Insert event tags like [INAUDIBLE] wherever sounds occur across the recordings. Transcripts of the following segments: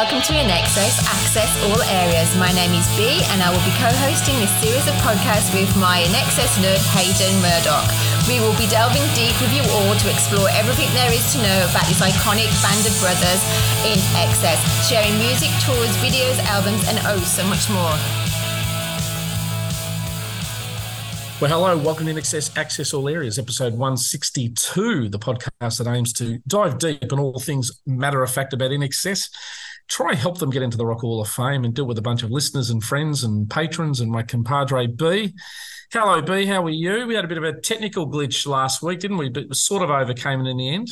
Welcome to INXS Access All Areas. My name is Bee and I will be co-hosting this series of podcasts with my INXS nerd Haydn Murdoch. We will be delving deep with you all to explore everything there is to know about this iconic band of brothers in excess, sharing music, tours, videos, albums and oh so much more. Well, hello, welcome to INXS Access All Areas, episode 162, the podcast that aims to dive deep on all things matter of fact about INXS, try help them get into the Rock Hall of Fame and deal with a bunch of listeners and friends and patrons and my compadre Bee. Hello, Bee, how are you? We had a bit of a technical glitch last week, didn't we? But sort of overcame it in the end.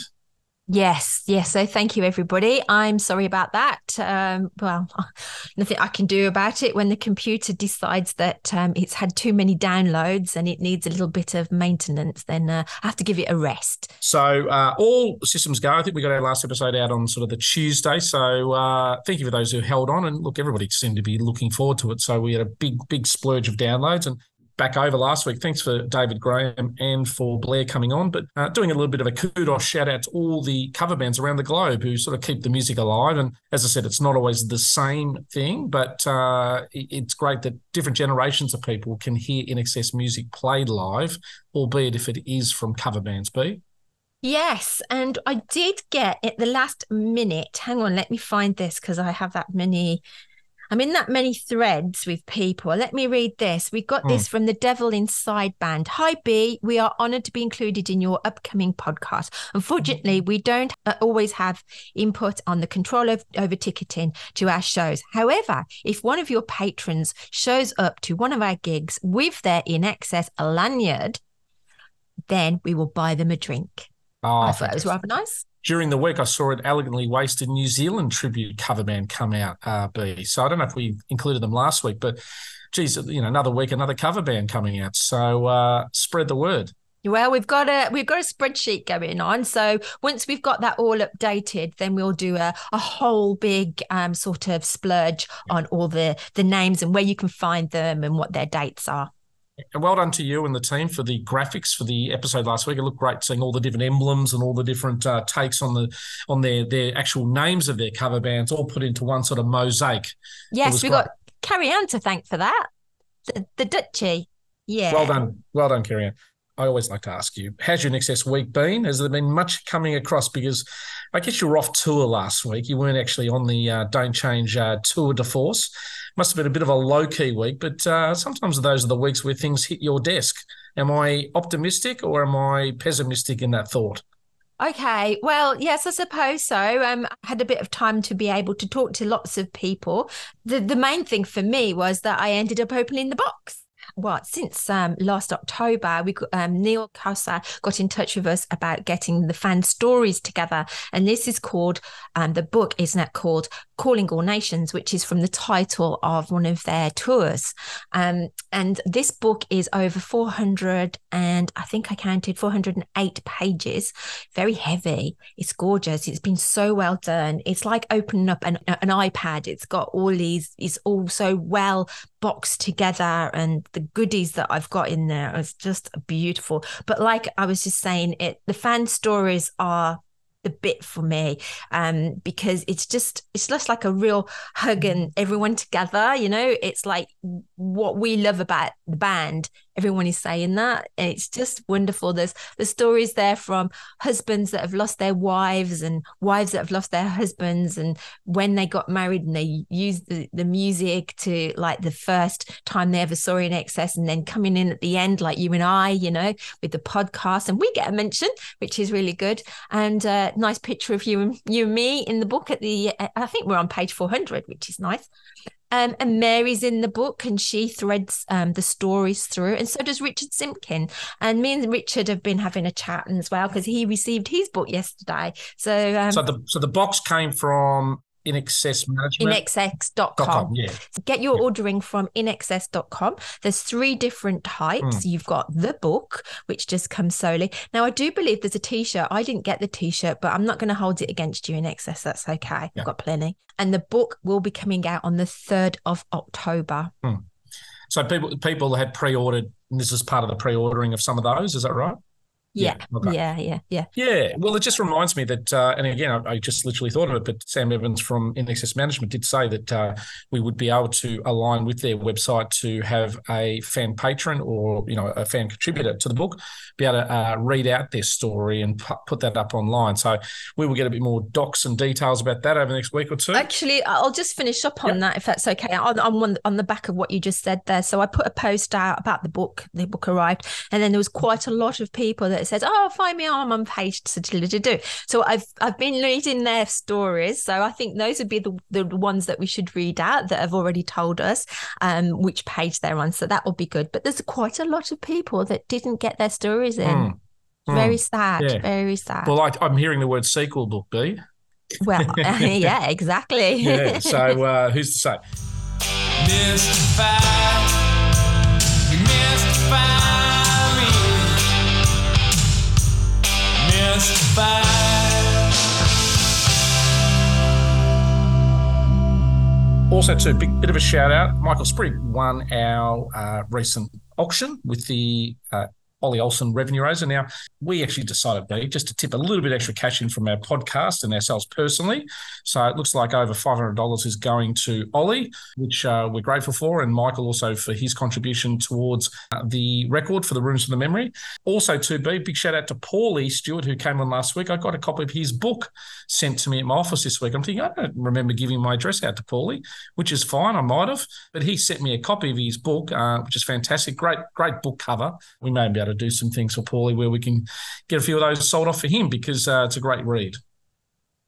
Yes, yes. So thank you, everybody. I'm sorry about that. Um, well, [LAUGHS] nothing I can do about it when the computer decides that um, it's had too many downloads and it needs a little bit of maintenance. Then uh, I have to give it a rest. So uh, all systems go. I think we got our last episode out on sort of the Tuesday. So uh, thank you for those who held on. And look, everybody seemed to be looking forward to it. So we had a big, big splurge of downloads and back over last week. Thanks for David Graham and for Blair coming on, but uh, doing a little bit of a kudos shout out to all the cover bands around the globe who sort of keep the music alive. And as I said, it's not always the same thing, but uh, it's great that different generations of people can hear INXS music played live, albeit if it is from cover bands. Bee. Yes, and I did get at the last minute. Hang on, let me find this because I have that many I'm in that many threads with people. Let me read this. We got this mm. from the Devil Inside Band. Hi, Bee. We are honored to be included in your upcoming podcast. Unfortunately, we don't uh, always have input on the control of, over ticketing to our shows. However, if one of your patrons shows up to one of our gigs with their INXS lanyard, then we will buy them a drink. Oh, I thought it was rather nice during the week, I saw an elegantly wasted New Zealand tribute cover band come out. Uh, Bee. So I don't know if we included them last week, but geez, you know, another week, another cover band coming out. So uh, spread the word. Well, we've got a we've got a spreadsheet going on. So once we've got that all updated, then we'll do a, a whole big um, sort of splurge on all the the names and where you can find them and what their dates are well done to you and the team for the graphics for the episode last week. It looked great seeing all the different emblems and all the different uh, takes on the on their their actual names of their cover bands, all put into one sort of mosaic. Yes, we got Carrie Ann to thank for that. The, the Dutchy. Yeah. Well done. Well done, Carrie Ann. I always like to ask you, how's your INXS week been? Has there been much coming across? Because I guess you were off tour last week. You weren't actually on the uh, Don't Change uh, tour de force must have been a bit of a low key week, but uh, sometimes those are the weeks where things hit your desk. Am I optimistic or am I pessimistic in that thought? Okay, well, yes, I suppose so. Um, I had a bit of time to be able to talk to lots of people. The the main thing for me was that I ended up opening the box what since um, last October, we um, Neil Kausa got in touch with us about getting the fan stories together, and this is called um, the book is it called Calling All Nations, which is from the title of one of their tours, um, and this book is over four hundred and I think I counted four hundred and eight pages, very heavy. It's gorgeous. It's been so well done. It's like opening up an, an iPad. It's got all these. It's all so well boxed together and the goodies that I've got in there is just beautiful. But like I was just saying, it the fan stories are the bit for me um because it's just it's just like a real hug and everyone together you know it's like what we love about the band everyone is saying that. It's just wonderful. There's the stories there from husbands that have lost their wives and wives that have lost their husbands and when they got married and they used the, the music to like the first time they ever saw INXS and then coming in at the end like you and I, you know, with the podcast and we get a mention, which is really good. And a uh, nice picture of you and you and me in the book at the I think we're on page 400, which is nice. Um, and Mary's in the book and she threads um, the stories through. And so does Richard Simpkin. And me and Richard have been having a chat as well because he received his book yesterday. So, um, so the so the box came from INXS management inxs.com yeah. Get your yeah. ordering from inxs.com there's three different types. Mm. you've got the book which just comes solely. Now i do believe there's a t-shirt. I didn't get the t-shirt but i'm not going to hold it against you INXS that's okay. Yeah. i've got plenty. And the book will be coming out on the 3rd of october. Mm. so people people had pre-ordered this is part of the pre-ordering of some of those is that right Yeah, okay. yeah, yeah, yeah. Yeah. Well, it just reminds me that, uh, and again, I, I, just literally thought of it, but Sam Evans from INXS Management did say that uh, we would be able to align with their website to have a fan patron or you know a fan contributor to the book be able to uh, read out their story and pu- put that up online. So we will get a bit more docs and details about that over the next week or two. Actually, I'll just finish up on yep. that if that's okay. On, on on the back of what you just said there. So I put a post out about the book. The book arrived, and then there was quite a lot of people that said, "Oh, find me on my page." To do. So I've I've been reading their stories. So I think those would be the, the ones that we should read out that have already told us um, which page they're on. So that would be good. But there's quite a lot of people that didn't get their stories in. Mm. Very mm. sad. Yeah. Very sad. Well, I, am hearing the word sequel book, Bee. Well, [LAUGHS] [LAUGHS] yeah, exactly. yeah. So [LAUGHS] uh, who's to say? Also, too, big bit of a shout out. Michael Sprigg won our uh, recent auction with the uh, Ollie Olson revenue raiser. Now, we actually decided, Bee, just to tip a little bit extra cash in from our podcast and ourselves personally. So it looks like over $500 is going to Ollie, which uh, we're grateful for, and Michael also for his contribution towards uh, the record for the Rooms for the Memory. Also, to Bee, big shout out to Paulie Stewart, who came on last week. I got a copy of his book sent to me at my office this week. I'm thinking, I don't remember giving my address out to Paulie, which is fine. I might have, but he sent me a copy of his book, uh, which is fantastic. Great, great book cover. We may be able to do some things for Paulie where we can get a few of those sold off for him because uh, it's a great read.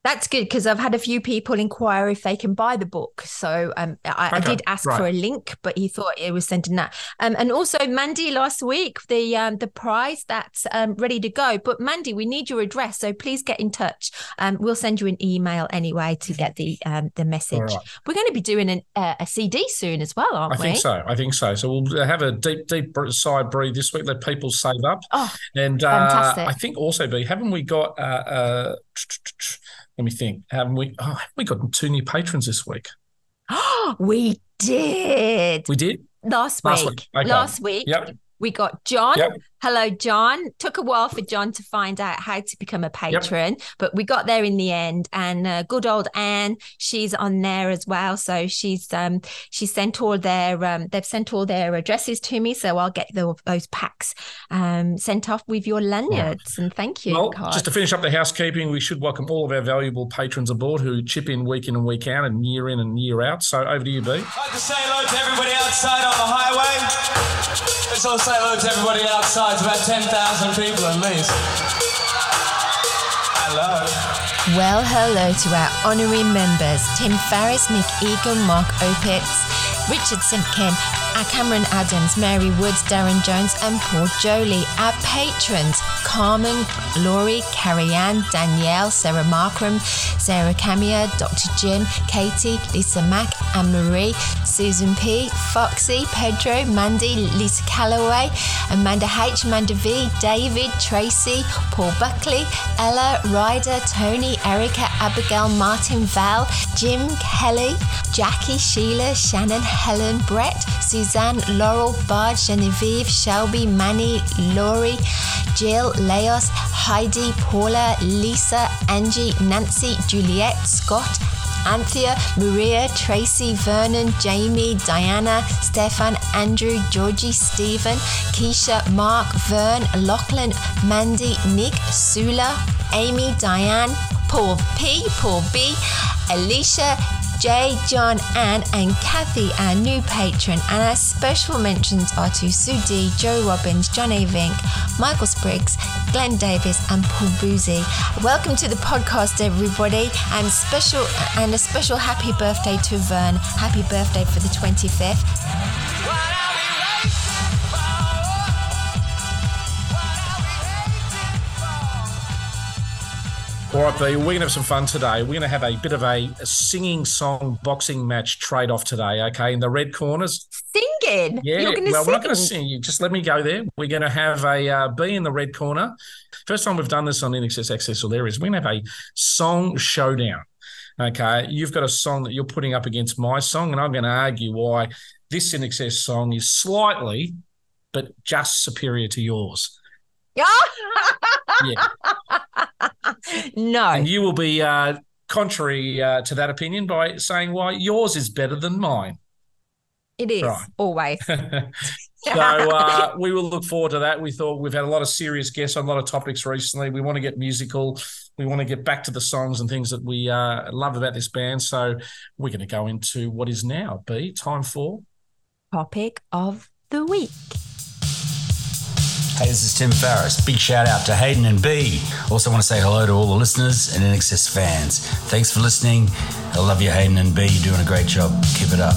That's good because I've had a few people inquire if they can buy the book. So um, I, okay, I, did ask right. for a link, but he thought it was sending that. Um, and also, Mandy, last week the um, the prize that's um, ready to go. But Mandy, we need your address, so please get in touch. Um, we'll send you an email anyway to get the um, the message. Right. We're going to be doing an, uh, a CD soon as well, aren't I we? I think so. I think so. So we'll have a deep deep sigh breathe this week. Let people save up. Oh, and uh, I think also, be haven't we got uh, uh let me think. Haven't we? Oh, have we got two new patrons this week? Oh [GASPS] we did. We did last week. Last week. Okay. Last week. Yep. We got John. Yep. Hello, John. Took a while for John to find out how to become a patron, yep. but we got there in the end. And uh, good old Anne, she's on there as well. So she's um she sent all their um they've sent all their addresses to me. So I'll get the, those packs um sent off with your lanyards. And thank you. Well, just to finish up the housekeeping, we should welcome all of our valuable patrons aboard who chip in week in and week out and year in and year out. So over to you, Bee. I'd like to say hello to everybody outside on the highway. Let's all say hello to everybody outside. It's about 10,000 people at least. Hello. Well, hello to our honorary members Tim Farriss, Nick Egan, Mark Opitz, Richard Simpkin, Cameron Adams, Mary Woods, Darren Jones, and Paul Jolie. Our patrons Carmen, Laurie, Carrie Ann, Danielle, Sarah Markram, Sarah Camia, Dr. Jim, Katie, Lisa Mack, Anne Marie, Susan P, Foxy, Pedro, Mandy, Lisa Calloway, Amanda H, Amanda V, David, Tracy, Paul Buckley, Ella, Ryder, Tony, Erica, Abigail, Martin, Val, Jim, Kelly, Jackie, Sheila, Shannon, Helen, Brett, Suzanne, Laurel, Bard, Genevieve, Shelby, Manny, Laurie, Jill, Leos, Heidi, Paula, Lisa, Angie, Nancy, Juliet, Scott, Anthea, Maria, Tracy, Vernon, Jamie, Diana, Stefan, Andrew, Georgie, Stephen, Keisha, Mark, Vern, Lachlan, Mandy, Nick, Sula, Amy, Diane, Paul P, Paul B, Alicia, Jay, John, Anne, and Kathy, our new patron. And our special mentions are to Sue D, Joe Robbins, John A. Vink, Michael Spriggs, Glenn Davis, and Paul Boozy. Welcome to the podcast, everybody, and special and a special happy birthday to Vern. Happy birthday for the 25th. All right, Bee, we're going to have some fun today. We're going to have a bit of a, a singing song boxing match trade off today, okay? In the red corners. Singing? Yeah. well, sing. we're not going to sing. You just let me go there. We're going to have a uh, Bee in the red corner. First time we've done this on INXS Access or there is. We're going to have a song showdown. Okay. You've got a song that you're putting up against my song, and I'm going to argue why this INXS song is slightly, but just superior to yours. Yeah. no. And you will be uh, contrary uh, to that opinion by saying why yours is better than mine. It is right. always. [LAUGHS] so uh, we will look forward to that. We thought we've had a lot of serious guests on a lot of topics recently. We want to get musical. We want to get back to the songs and things that we uh, love about this band. So we're going to go into what is now be time for topic of the week. Hey, this is Tim Farriss. Big shout out to Haydn and Bee. Also want to say hello to all the listeners and INXS fans. Thanks for listening. I love you, Haydn and Bee. You're doing a great job. Keep it up.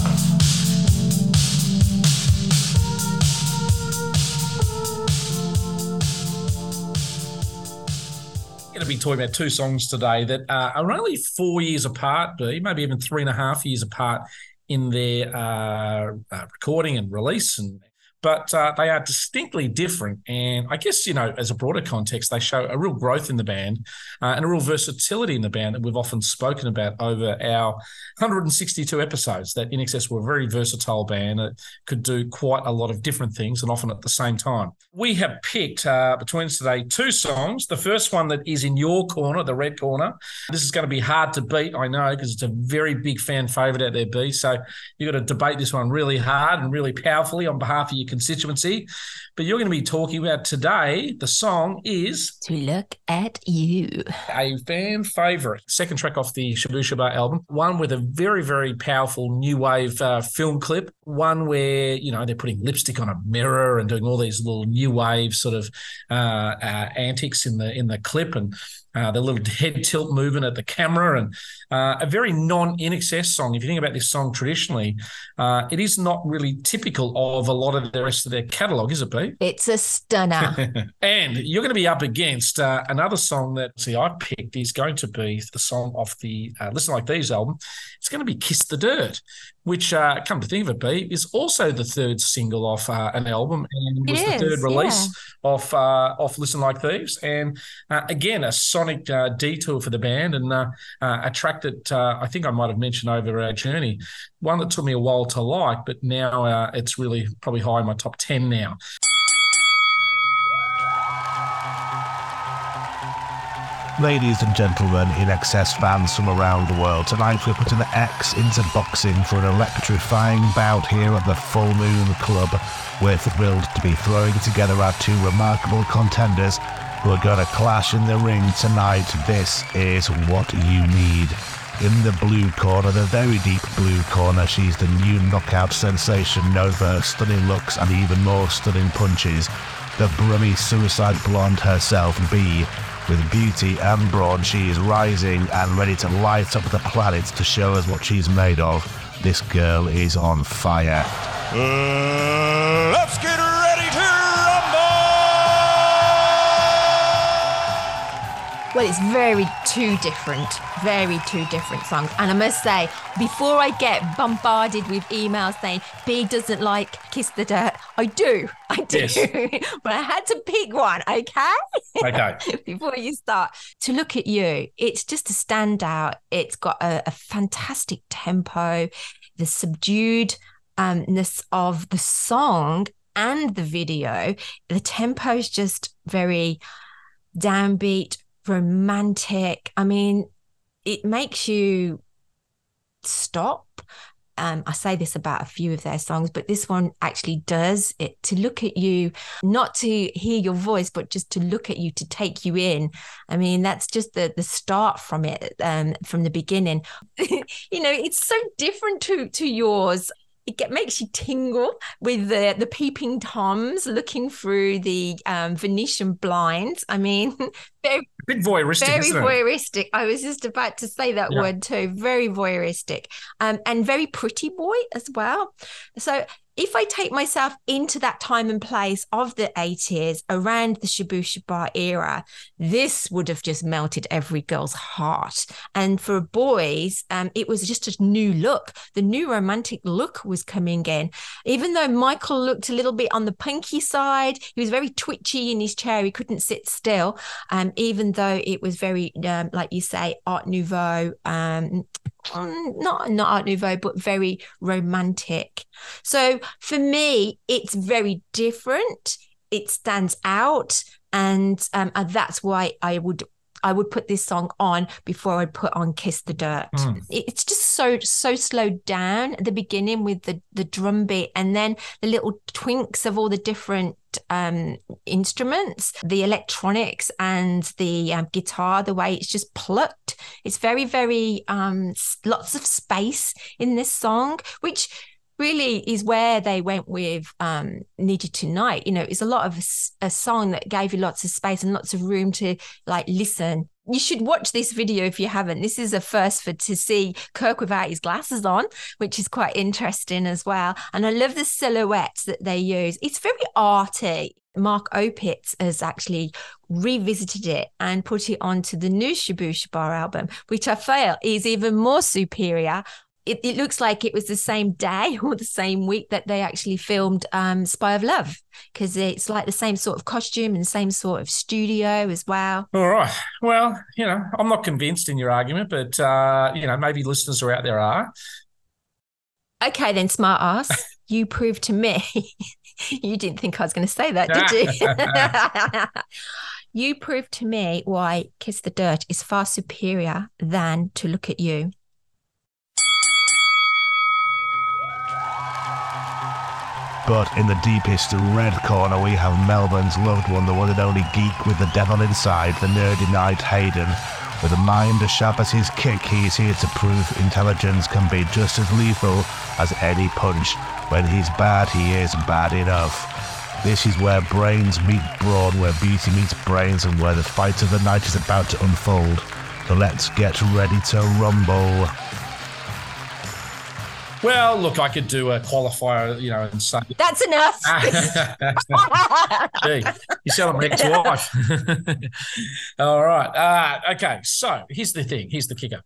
going to be talking about two songs today that are only four years apart, maybe even three and a half years apart in their uh, uh, recording and release and but uh, they are distinctly different. And I guess, you know, as a broader context, they show a real growth in the band uh, and a real versatility in the band that we've often spoken about over our 162 episodes. That INXS were a very versatile band that could do quite a lot of different things and often at the same time. We have picked uh, between us today two songs. The first one that is in your corner, the red corner. This is going to be hard to beat, I know, because it's a very big fan favourite out there, Bee. So you've got to debate this one really hard and really powerfully on behalf of your constituency. But you're going to be talking about today. The song is To Look at You, a fan favorite. Second track off the Shabooh Shoobah album. One with a very, very powerful new wave uh, film clip. One where, you know, they're putting lipstick on a mirror and doing all these little new wave sort of uh, uh, antics in the in the clip. And uh, the little [LAUGHS] head tilt movement at the camera, and uh, a very non INXS song. If you think about this song traditionally, uh, it is not really typical of a lot of the rest of their catalogue, is it, It's a stunner. [LAUGHS] and you're going to be up against uh, another song that, see, I picked is going to be the song off the uh, Listen Like Thieves album. It's going to be Kiss the Dirt which, uh, come to think of it, Bee, is also the third single off uh, an album and was the third release yeah. off uh, off Listen Like Thieves. And uh, again, a sonic uh, detour for the band and uh, a track that I think I might have mentioned over our journey. One that took me a while to like, but now it's really probably high in my top 10 now. Ladies and gentlemen, INXS fans from around the world, tonight we're putting the X into boxing for an electrifying bout here at the Full Moon Club. We're thrilled to be throwing together our two remarkable contenders who are going to clash in the ring tonight. This is what you need. In the blue corner, the very deep blue corner, she's the new knockout sensation known for her stunning looks and even more stunning punches. The brummy suicide blonde herself, Bee with beauty and brawn, she is rising and ready to light up the planet to show us what she's made of. This girl is on fire. Uh, Well, it's very two different, very two different songs. And I must say, before I get bombarded with emails saying Bee doesn't like Kiss the Dirt, I do. I do. Yes. [LAUGHS] but I had to pick one, okay? Okay. [LAUGHS] before you start. To look at you, it's just a standout. It's got a, a fantastic tempo, the subdued umness of the song and the video. The tempo is just very downbeat, romantic. I mean, it makes you stop. Um, I say this about a few of their songs, but this one actually does it to look at you, not to hear your voice, but just to look at you, to take you in. I mean, that's just the the start from it, um, from the beginning. [LAUGHS] you know, it's so different to to yours it get, makes you tingle with the the peeping toms looking through the um, Venetian blinds. I mean, [LAUGHS] very a bit voyeuristic. Very voyeuristic. I was just about to say that yeah. word too. Very voyeuristic, um, and very pretty boy as well. So if I take myself into that time and place of the 80s around the Shabooh Shoobah era, this would have just melted every girl's heart. And for boys, um, it was just a new look. The new romantic look was coming in. Even though Michael looked a little bit on the punky side, he was very twitchy in his chair. He couldn't sit still. Um, even though it was very, um, like you say, Art Nouveau, um, not not Art Nouveau, but very romantic. So for me, it's very different. It stands out. and um, and that's why I would I would put this song on before I'd put on Kiss the Dirt. Mm. It's just so so slowed down at the beginning with the the drum beat and then the little twinks of all the different um instruments, the electronics and the um, guitar, the way it's just plucked. It's very very um lots of space in this song, which really is where they went with um Need You Tonight. You know it's a lot of a, a, song that gave you lots of space and lots of room to like listen. You should watch this video if you haven't. This is a first for to see kirk without his glasses on which is quite interesting as well. And i love the silhouettes that they use. It's very arty. Mark Opitz has actually revisited it and put it onto the new Shabooh Shoobah album, which I feel is even more superior it, it, looks like it was the same day [LAUGHS] or the same week that they actually filmed um, Spy of Love because it's like the same sort of costume and same sort of studio as well. All right. Well, you know, I'm not convinced in your argument, but, uh, you know, maybe listeners who are out there are. Okay, then, smart ass. [LAUGHS] you proved to me. [LAUGHS] you didn't think I was going to say that, did you? you proved to me why Kiss the Dirt is far superior than To Look at You. But in the deepest red corner, we have Melbourne's loved one, the one and only geek with the devil inside, the nerdy knight Haydn. With a mind as sharp as his kick, he is here to prove intelligence can be just as lethal as any punch. When he's bad, he is bad enough. This is where brains meet brawn, where beauty meets brains, and where the fight of the night is about to unfold. So let's get ready to rumble. Well, look, I could do a qualifier, you know, and say that's enough. [LAUGHS] Gee, you sound like my ex-wife. [LAUGHS] all right. Uh, okay. So here's the thing. Here's the kicker.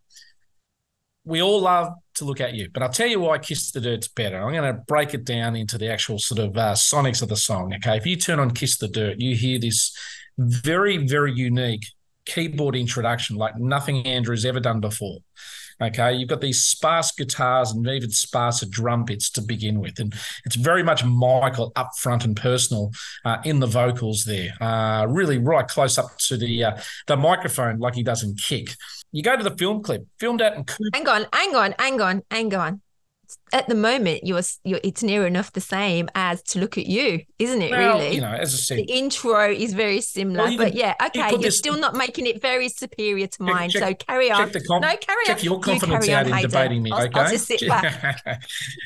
We all love to look at you, but I'll tell you why "Kiss the Dirt's better. I'm going to break it down into the actual sort of uh, sonics of the song. Okay, if you turn on "Kiss the Dirt," you hear this very, very unique keyboard introduction like nothing Andrew's ever done before. Okay, you've got these sparse guitars and even sparser drum bits to begin with, and it's very much Michael up front and personal uh, in the vocals there. Uh, really, right close up to the uh, the microphone, like he does in Kick. You go to the film clip, filmed out in. Hang on, hang on, hang on, hang on at the moment you're, you're it's near enough the same as to look at you isn't it well, really you know as i said the intro is very similar well, but yeah okay you are still not making it very superior to mine check, so carry on com- no carry check on your confidence you out on, in Haydn. debating me I'll, okay I'll just sit [LAUGHS] back.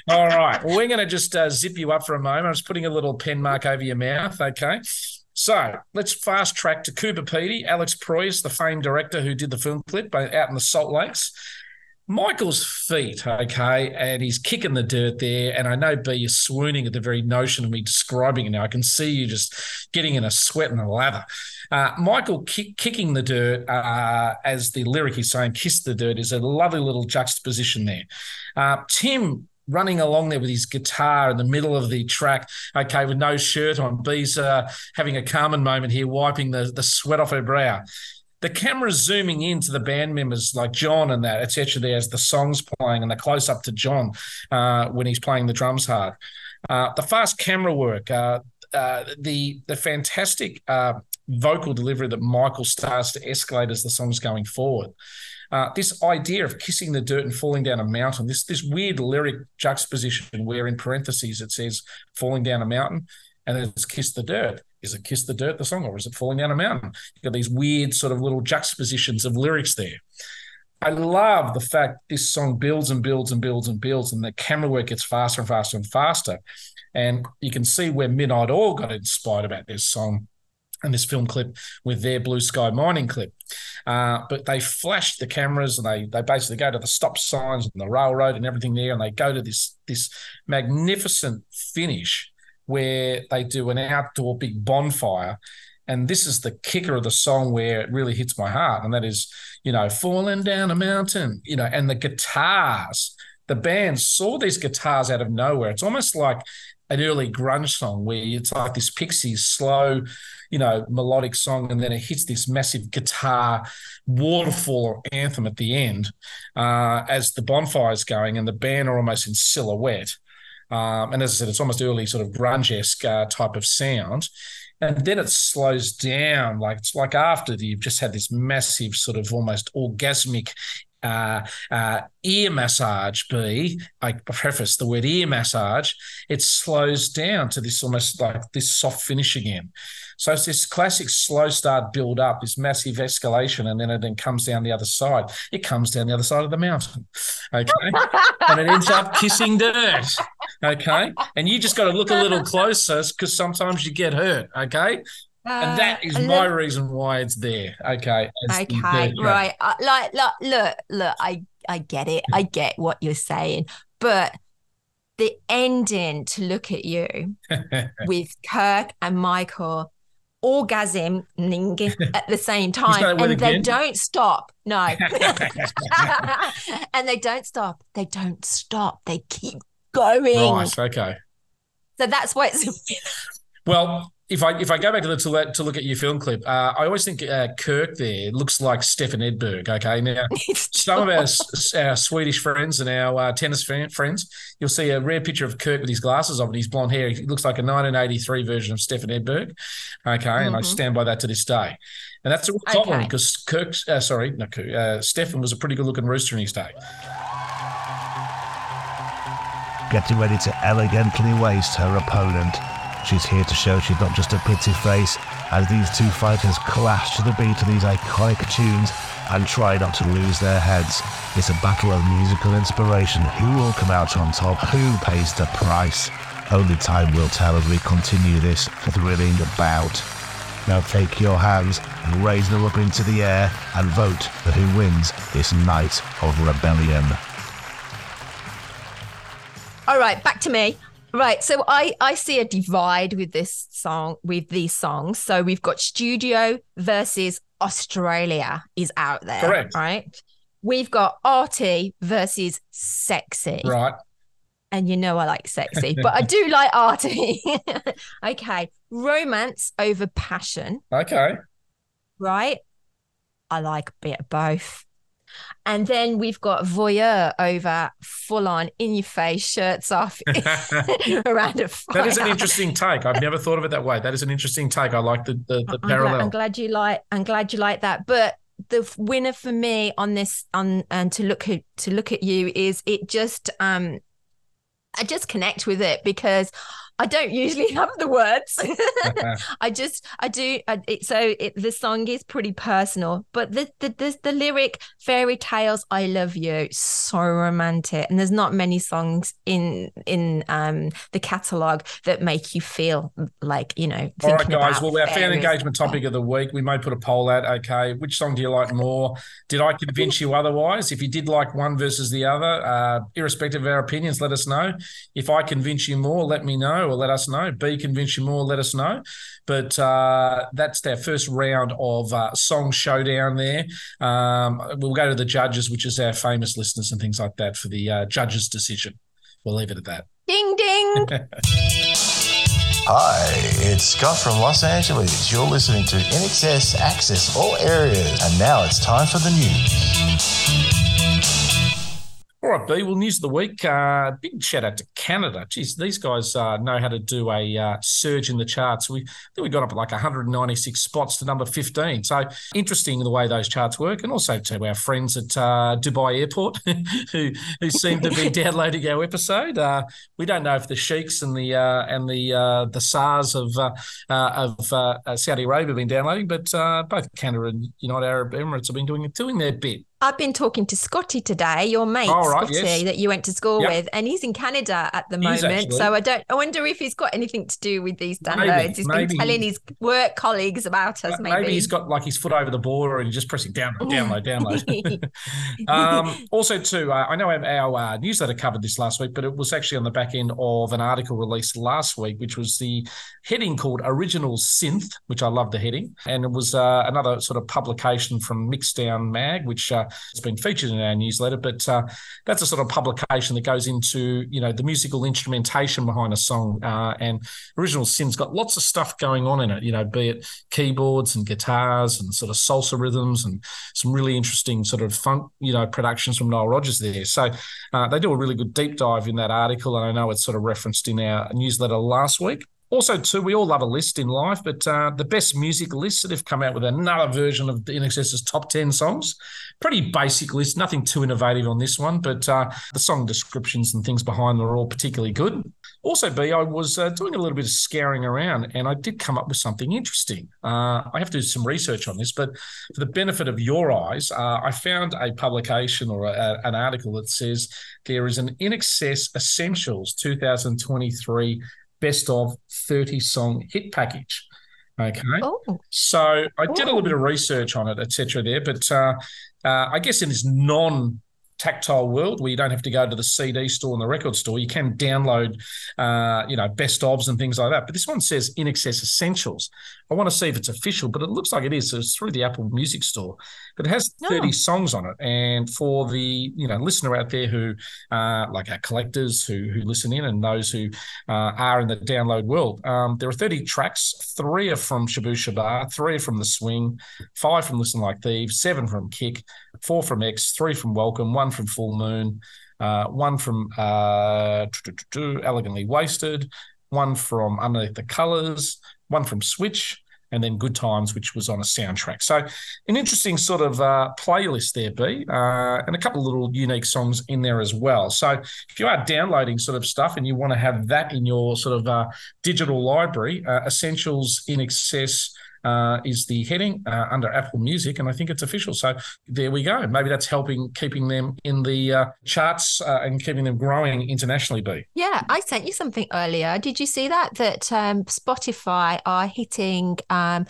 all right well, we're going to just uh, zip you up for a moment i'm just putting a little pen mark over your mouth okay so let's fast track to Coober Pedy, Alex Proyas, the famed director who did the film clip out in the Salt Lakes. Michael's feet, okay, and he's kicking the dirt there. And I know Bee, you're swooning at the very notion of me describing it now. I can see you just getting in a sweat and a lather. Uh, Michael kick, kicking the dirt, uh, as the lyric is saying, kiss the dirt, is a lovely little juxtaposition there. Uh, Tim running along there with his guitar in the middle of the track, okay, with no shirt on. Bee's uh, having a Carmen moment here, wiping the, the sweat off her brow the camera's zooming in to the band members like John and that, etc. There as the song's playing and the close up to John uh, when he's playing the drums hard. Uh, the fast camera work, uh, uh the the fantastic uh, vocal delivery that Michael starts to escalate as the song's going forward. Uh, this idea of kissing the dirt and falling down a mountain, this this weird lyric juxtaposition where in parentheses it says falling down a mountain and then it's kiss the dirt is it Kiss the Dirt, the song, or is it Falling Down a Mountain? You've got these weird sort of little juxtapositions of lyrics there. I love the fact this song builds and builds and builds and builds, and the camera work gets faster and faster and faster. And you can see where Midnight Oil got inspired about this song and this film clip with their Blue Sky Mining clip. Uh, but they flashed the cameras and they they basically go to the stop signs and the railroad and everything there, and they go to this this magnificent finish where they do an outdoor big bonfire. And this is the kicker of the song where it really hits my heart. And that is, you know, falling down a mountain, you know, and the guitars, the band saw these guitars out of nowhere. It's almost like an early grunge song where it's like this pixie slow, you know, melodic song, and then it hits this massive guitar waterfall or anthem at the end uh, as the bonfire's going, and the band are almost in silhouette. Um, and as I said, it's almost early sort of grunge esque uh, type of sound. And then it slows down, like it's like after you've just had this massive sort of almost orgasmic uh, uh, ear massage be, I preface the word ear massage, it slows down to this almost like this soft finish again. So it's this classic slow start build up, this massive escalation, and then it then comes down the other side. It comes down the other side of the mountain. Okay. [LAUGHS] and it ends up kissing dirt. Okay. And you just got to look a little [LAUGHS] closer because sometimes you get hurt. Okay. and that is Uh, my look- reason why it's there. Okay. Okay, right. Uh, like, like, look, look. I, I get it. I get what you're saying, but the ending to look at you [LAUGHS] with Kirk and Michael orgasming at the same [LAUGHS] time, and they again? don't stop. No, and they don't stop. They don't stop. They keep going. Right. Okay. So that's why it's. Well, if I if I go back to the to, let- to look at your film clip, uh, I always think uh, Kirk there looks like Stefan Edberg. Okay, now [LAUGHS] some of our, our Swedish friends and our uh, tennis fan, friends, you'll see a rare picture of Kirk with his glasses on and his blonde hair. He looks like a 1983 version of Stefan Edberg. Okay, and I Mhm. stand by that to this day. And that's a real Okay. because Kirk, uh, sorry, no, Kirk, uh, Stefan was a pretty good looking rooster in his day. Getting ready to elegantly waste her opponent. She's here to show she's not just a pretty face, as these two fighters clash to the beat of these iconic tunes and try not to lose their heads. It's a battle of musical inspiration. Who will come out on top? Who pays the price? Only time will tell as we continue this thrilling bout. Now take your hands and raise them up into the air and vote for who wins this night of rebellion. All right, back to me. Right, so I I see a divide with this song with these songs. So we've got studio versus Australia is out there. Correct. Right. We've got arty versus sexy. Right. And you know I like sexy, [LAUGHS] but I do like arty. [LAUGHS] okay. Romance over passion. Okay. Right. I like a bit of both. And then we've got voyeur over full on in your face, shirts off [LAUGHS] [LAUGHS] around a fire. That is an interesting take. I've never thought of it that way. That is an interesting take. I like the the, the I'm glad, parallel. I'm glad you like. I'm glad you like that. But the winner for me on this on and to look at to look at you is it just um I just connect with it because I don't usually [LAUGHS] have the words. [LAUGHS] I just I do I, it, so it, the song is pretty personal, but the, the the the lyric "Fairy Tales, I Love You" so romantic, and there's not many songs in in um the catalog that make you feel like you know. All right, guys. Well, our fan engagement topic of the week, we may put a poll out. Okay, which song do you like more? Did I convince you otherwise? If you did like one versus the other, uh, irrespective of our opinions, let us know. If I convince you more, let me know or let us know. B convince you more, let us know. But uh, that's our first round of uh, song showdown. There, um, we'll go to the judges, which is our famous listeners and things like that, for the uh, judges' decision. We'll leave it at that. Ding ding. [LAUGHS] Hi, it's Scott from Los Angeles. You're listening to INXS Access All Areas. And now it's time for the news. All right, Bee. Well, news of the week. Uh, big shout out to Canada. Geez, these guys uh, know how to do a uh, surge in the charts. We I think we got up at like 196 spots to number 15. So interesting the way those charts work, and also to our friends at uh, Dubai Airport [LAUGHS] who who seem to be [LAUGHS] downloading our episode. Uh, we don't know if the sheiks and the uh, and the uh, the SARS of of Saudi Arabia have been downloading, but uh, both Canada and United Arab Emirates have been doing doing their bit. I've been talking to Scotty today, your mate Oh, right, Scotty, yes. that you went to school Yep. with, and he's in Canada at the He moment. So I don't. I wonder if he's got anything to do with these Maybe, downloads. he's maybe. been telling his work colleagues about us. Maybe. Maybe, he's got like his foot over the border and he's just pressing [LAUGHS] download, download, download. [LAUGHS] um, also, too, uh, I know our, our uh, newsletter covered this last week, but it was actually on the back end of an article released last week, which was the heading called Original Synth, which I love the heading. And it was uh, another sort of publication from Mixdown Mag, which uh, has been featured in our newsletter. But uh, that's a sort of publication that goes into, you know, the musical instrumentation behind a song. Uh, and Original Sin's got lots of stuff going on in it, you know, be it keyboards and guitars and sort of salsa rhythms and some really interesting sort of funk, you know, productions from Nile Rodgers there. So uh, they do a really good deep dive in that article. And I know it's sort of referenced in our newsletter last week. Also, too, we all love a list in life, but uh, the best music lists that have come out with another version of the INXS's top 10 songs. Pretty basic list, nothing too innovative on this one, but uh, the song descriptions and things behind them are all particularly good. Also, Bee, I was uh, doing a little bit of scouring around and I did come up with something interesting. Uh, I have to do some research on this, but for the benefit of your eyes, uh, I found a publication or a, an article that says there is an INXS Essentials 2023 best of 30 song hit package. Okay. Oh. So I did a little bit of research on it, etc. there, but uh, uh, I guess in this non tactile world where you don't have to go to the CD store and the record store. You can download, uh, you know, best ofs and things like that. But this one says INXS Essentials. I want to see if it's official, but it looks like it is. So it's through the Apple Music Store, but it has 30 Oh. songs on it. And for the you know listener out there who, uh, like our collectors who who listen in and those who uh, are in the download world, um, there are 30 tracks. Three are from Shabooh Shoobah, three are from The Swing, five from Listen Like Thieves, seven from Kick, four from X, three from Welcome, one from Full Moon, uh, one from uh, Elegantly Wasted, one from Underneath the Colors, one from Switch, and then Good Times, which was on a soundtrack. So, an interesting sort of uh, playlist there, Bee, uh, and a couple of little unique songs in there as well. So, if you are downloading sort of stuff and you want to have that in your sort of uh, digital library, uh, Essentials INXS uh, is the heading uh, under Apple Music, and I think it's official. So there we go. Maybe that's helping keeping them in the uh, charts uh, and keeping them growing internationally. Bee. Yeah, I sent you something earlier. Did you see that? That um, Spotify are hitting, um,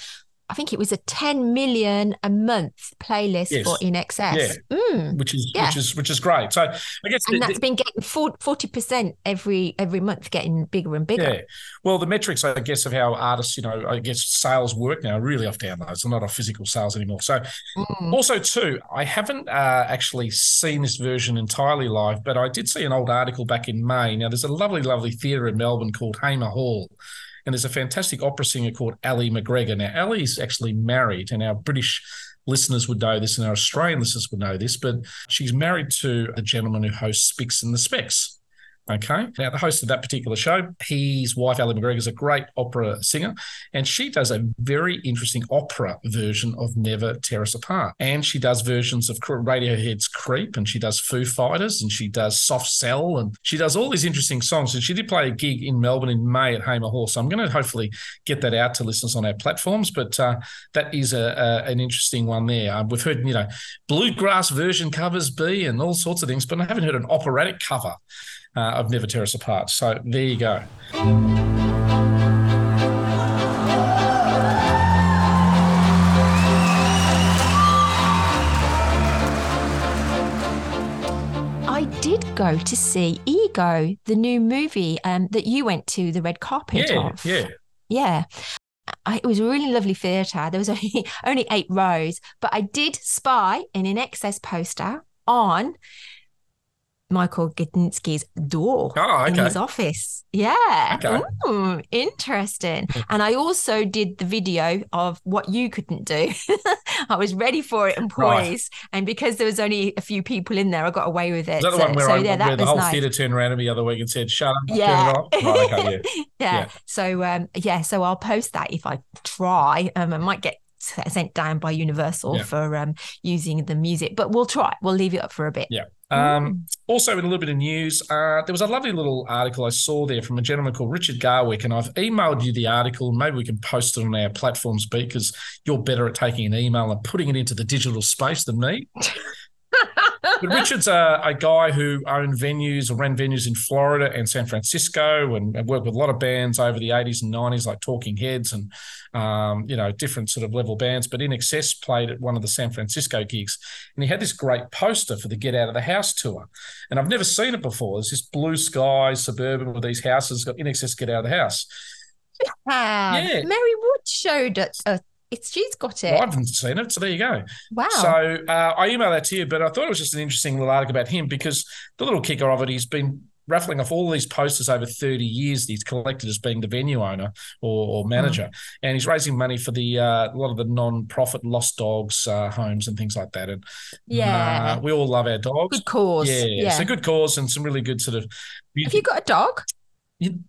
I think it was a 10 million a month playlist Yes. for INXS. Mm. which is Yeah. which is which is great. So I guess And the- that's been getting 40 percent every every month, getting bigger and bigger. Yeah. Well, the metrics, I guess, of how artists, you know, I guess sales work now really off downloads. They're not off physical sales anymore. So, Mm. also, too, I haven't uh, actually seen this version entirely live, but I did see an old article back in May. Now, there's a lovely, lovely theatre in Melbourne called Hamer Hall. And there's a fantastic opera singer called Ali McGregor. Now, Ali's actually married, and our British listeners would know this, and our Australian listeners would know this, but she's married to a gentleman who hosts Spicks and the Specks. Okay. Now, the host of that particular show, his wife, Ali McGregor, is a great opera singer, and she does a very interesting opera version of Never Tear Us Apart. And she does versions of Radiohead's Creep, and she does Foo Fighters, and she does Soft Cell, and she does all these interesting songs. And she did play a gig in Melbourne in May at Hamer Hall. So I'm going to hopefully get that out to listeners on our platforms. But uh, that is a, a, an interesting one there. Uh, we've heard, you know, bluegrass version covers be and all sorts of things, but I haven't heard an operatic cover uh, of Never Tear Us Apart. So there you go. I did go to see Ego, the new movie um, that you went to the red carpet Yeah, of. yeah. Yeah. I, it was a really lovely theatre. There was [LAUGHS] only only eight rows, but I did spy an INXS poster on Michael Gudinski's door Oh, in his office. Yeah. Okay. Ooh, interesting. And I also did the video of what you couldn't do. [LAUGHS] I was ready for it and Right. poised. And because there was only a few people in there, I got away with it. Is that the so one where, so, I, yeah, that the was whole nice. theatre turned around to me the other week and said, shut up, Yeah. turn it off? Right, okay, yeah. [LAUGHS] yeah. Yeah. So um yeah, so I'll post that if I try. Um I might get sent down by Universal Yeah. for um using the music, but we'll try. We'll leave it up for a bit. Yeah. Um, also, in a little bit of news, uh, there was a lovely little article I saw there from a gentleman called Richard Garwick, and I've emailed you the article. Maybe we can post it on our platforms, because you're better at taking an email and putting it into the digital space than me. [LAUGHS] But Richard's a, a guy who owned venues or ran venues in Florida and San Francisco and, and worked with a lot of bands over the 80s and 90s, like Talking Heads and, um, you know, different sort of level bands. But INXS played at one of the San Francisco gigs and he had this great poster for the Get Out of the House tour. And I've never seen it before. There's this blue sky suburban with these houses, got INXS Get Out of the House. Ah, Yeah. Mary Wood showed it. It's she's got it. Well, I haven't seen it, so there you go. Wow. So uh, I emailed that to you, but I thought it was just an interesting little article about him because the little kicker of it, he's been raffling off all these posters over 30 years that he's collected as being the venue owner or, or manager. Mm. And he's raising money for the uh, a lot of the non-profit lost dogs uh, homes and things like that. And yeah, uh, we all love our dogs. Good cause. Yeah, yeah, it's a good cause and some really good sort of. Have you got a dog?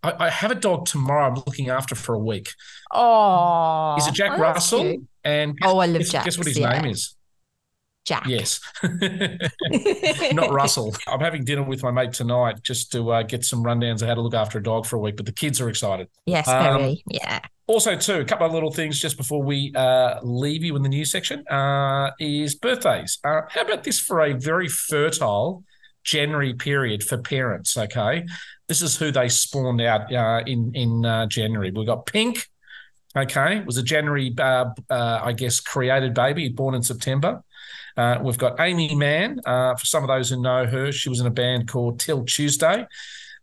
I, I, have a dog tomorrow. I'm looking after for a week. Oh, he's a Jack oh, Russell, cute. and oh, I love guess, Jack. Guess what his yeah. name is? Jack. Yes, [LAUGHS] not [LAUGHS] Russell. I'm having dinner with my mate tonight just to uh, get some rundowns of how to look after a dog for a week. But the kids are excited. Yes, very. Um, yeah. Also, too, a couple of little things just before we uh, leave you in the news section uh, is birthdays. Uh, how about this for a very fertile January period for parents? Okay, this is who they spawned out uh, in in uh, January. We've got Pink. Okay, was a January, uh, I guess, created baby, born in September. Uh, we've got Aimee Mann. Uh, for some of those who know her, she was in a band called Till Tuesday.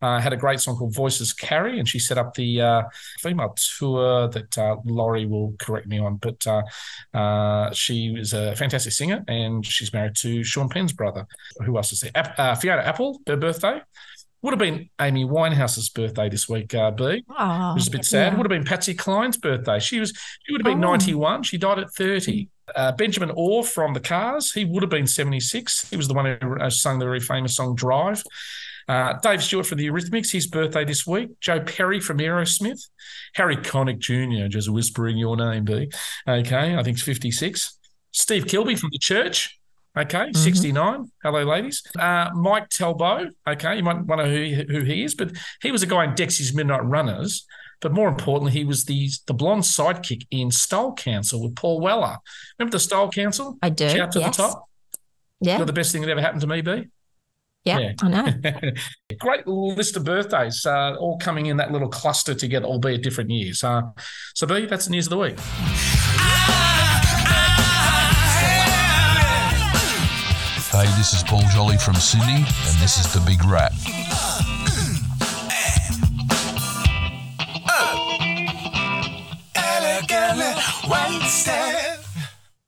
Uh, had a great song called Voices Carry, and she set up the uh, female tour that uh, Laurie will correct me on. But uh, she is a fantastic singer, and she's married to Sean Penn's brother. Who else is there? Fiona Apple, her birthday. Would have been Amy Winehouse's birthday this week, uh, Bee. Oh, it was a bit sad. Yeah. Would have been Patsy Cline's birthday. She was she would have been Oh. 91. She died at 30. Uh, Benjamin Orr from the Cars, he would have been 76. He was the one who uh, sung the very famous song Drive. Uh, Dave Stewart from the Eurythmics, his birthday this week. Joe Perry from Aerosmith. Harry Connick Jr., just whispering your name, Bee. Okay, I think it's 56. Steve Kilbey from the church. Okay, 69. Hello, ladies. Uh, Mike Talbot. Okay, you might wonder who, who he is, but he was a guy in Dexy's Midnight Runners. But more importantly, he was the the blonde sidekick in Style Council with Paul Weller. Remember the Style Council? I do. Shout to yes. the top. Yeah. You're the best thing that ever happened to me, Bee. yeah. yeah. I know. [LAUGHS] Great list of birthdays, uh, all coming in that little cluster together, albeit different years. Uh, so, Bee, that's the news of the week. Hey, this is Paul Jolly from Sydney, and this is The Big Rat.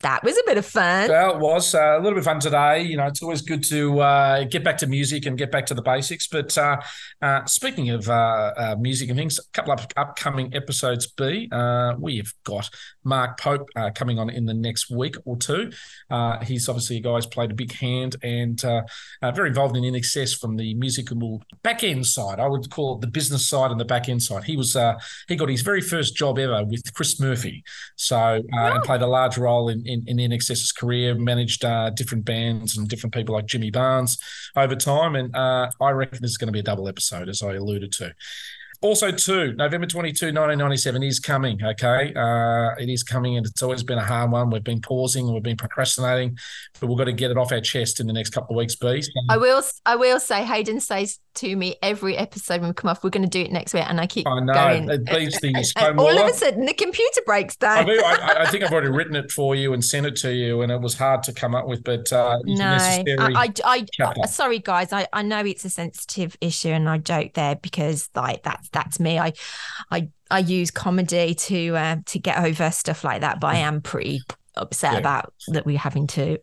That was a bit of fun. Well, it was uh, a little bit of fun today. You know, it's always good to uh, get back to music and get back to the basics. But uh, uh, speaking of uh, uh, music and things, a couple of upcoming episodes. Bee, uh, we have got Mark Pope uh, coming on in the next week or two. Uh, he's obviously a guy who's played a big hand and uh, uh, very involved in INXS from the musical back end side. I would call it the business side and the back end side. He was uh, he got his very first job ever with Chris Murphy, so uh, and played a large role in in, in INXS's career. Managed uh, different bands and different people like Jimmy Barnes over time, and uh, I reckon this is going to be a double episode, as I alluded to. Also, too, November 22, 1997 is coming, okay? Uh, it is coming, and it's always been a hard one. We've been pausing, we've been procrastinating, but we've got to get it off our chest in the next couple of weeks, Bee. I will. I will say. Haydn says to me every episode when we come off, we're going to do it next week, and I keep I know, going. it beats the and all of a sudden, the computer breaks I, down. do, I, I think I've already written it for you and sent it to you, and it was hard to come up with, but uh, No. I, I, I, sorry guys. I, I know it's a sensitive issue, and I joke there because like that's that's me. I, I, I use comedy to uh, to get over stuff like that, but I am pretty upset Yeah. about that we're having to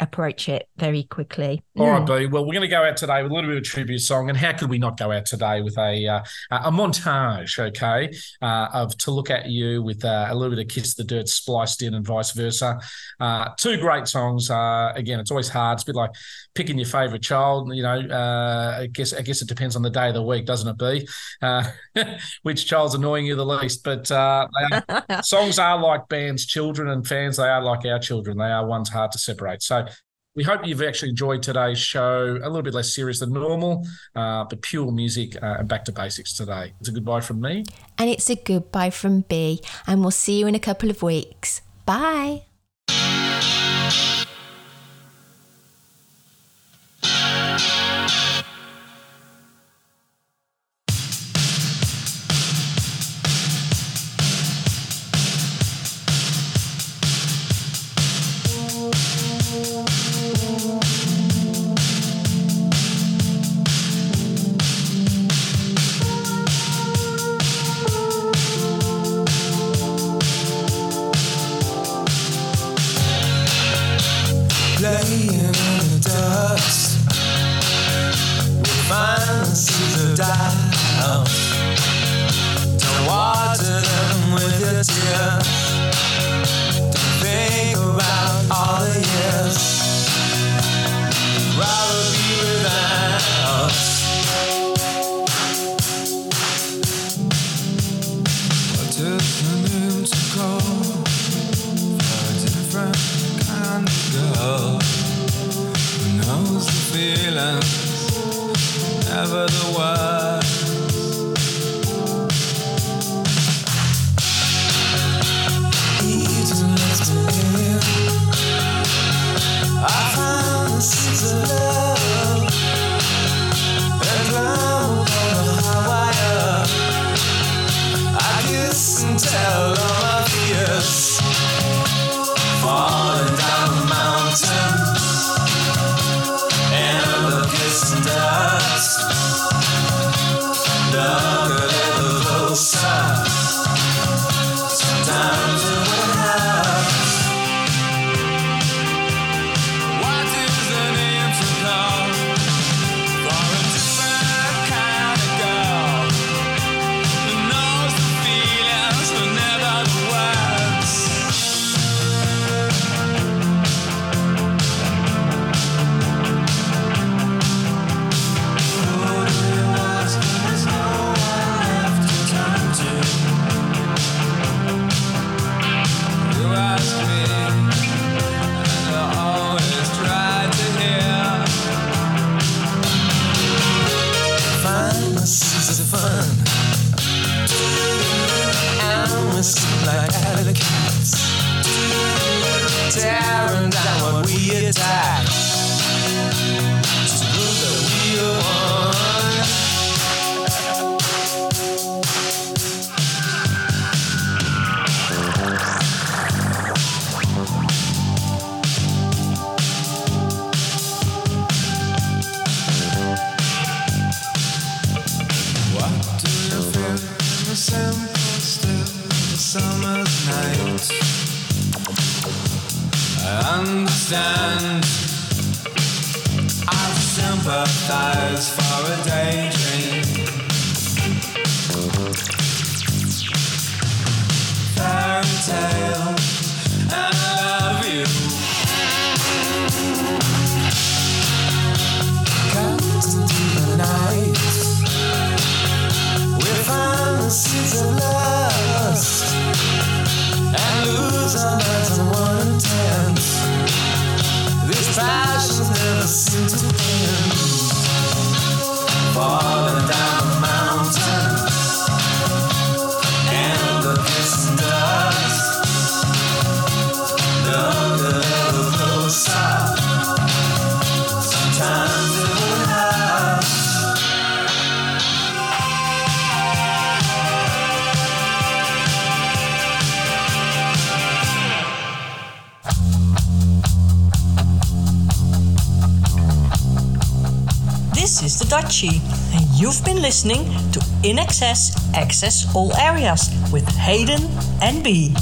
approach it very quickly. All right, Mm. Bee. Well, we're going to go out today with a little bit of a tribute song, and how could we not go out today with a uh, a montage, okay, uh, of "To Look at You" with uh, a little bit of "Kiss the Dirt" spliced in, and vice versa. Uh, two great songs. Uh, again, it's always hard. It's a bit like picking your favorite child. You know, uh, I guess I guess it depends on the day of the week, doesn't it? Bee. Uh, [LAUGHS] which child's annoying you the least? But uh, they are, [LAUGHS] songs are like bands, children and fans. They are like our children. They are ones hard to separate. So. We hope you've actually enjoyed today's show. A little bit less serious than normal, uh, but pure music uh, and back to basics today. It's a goodbye from me. And it's a goodbye from Bee, and we'll see you in a couple of weeks. Bye. listening to INXS Access All Areas with Haydn and Bee.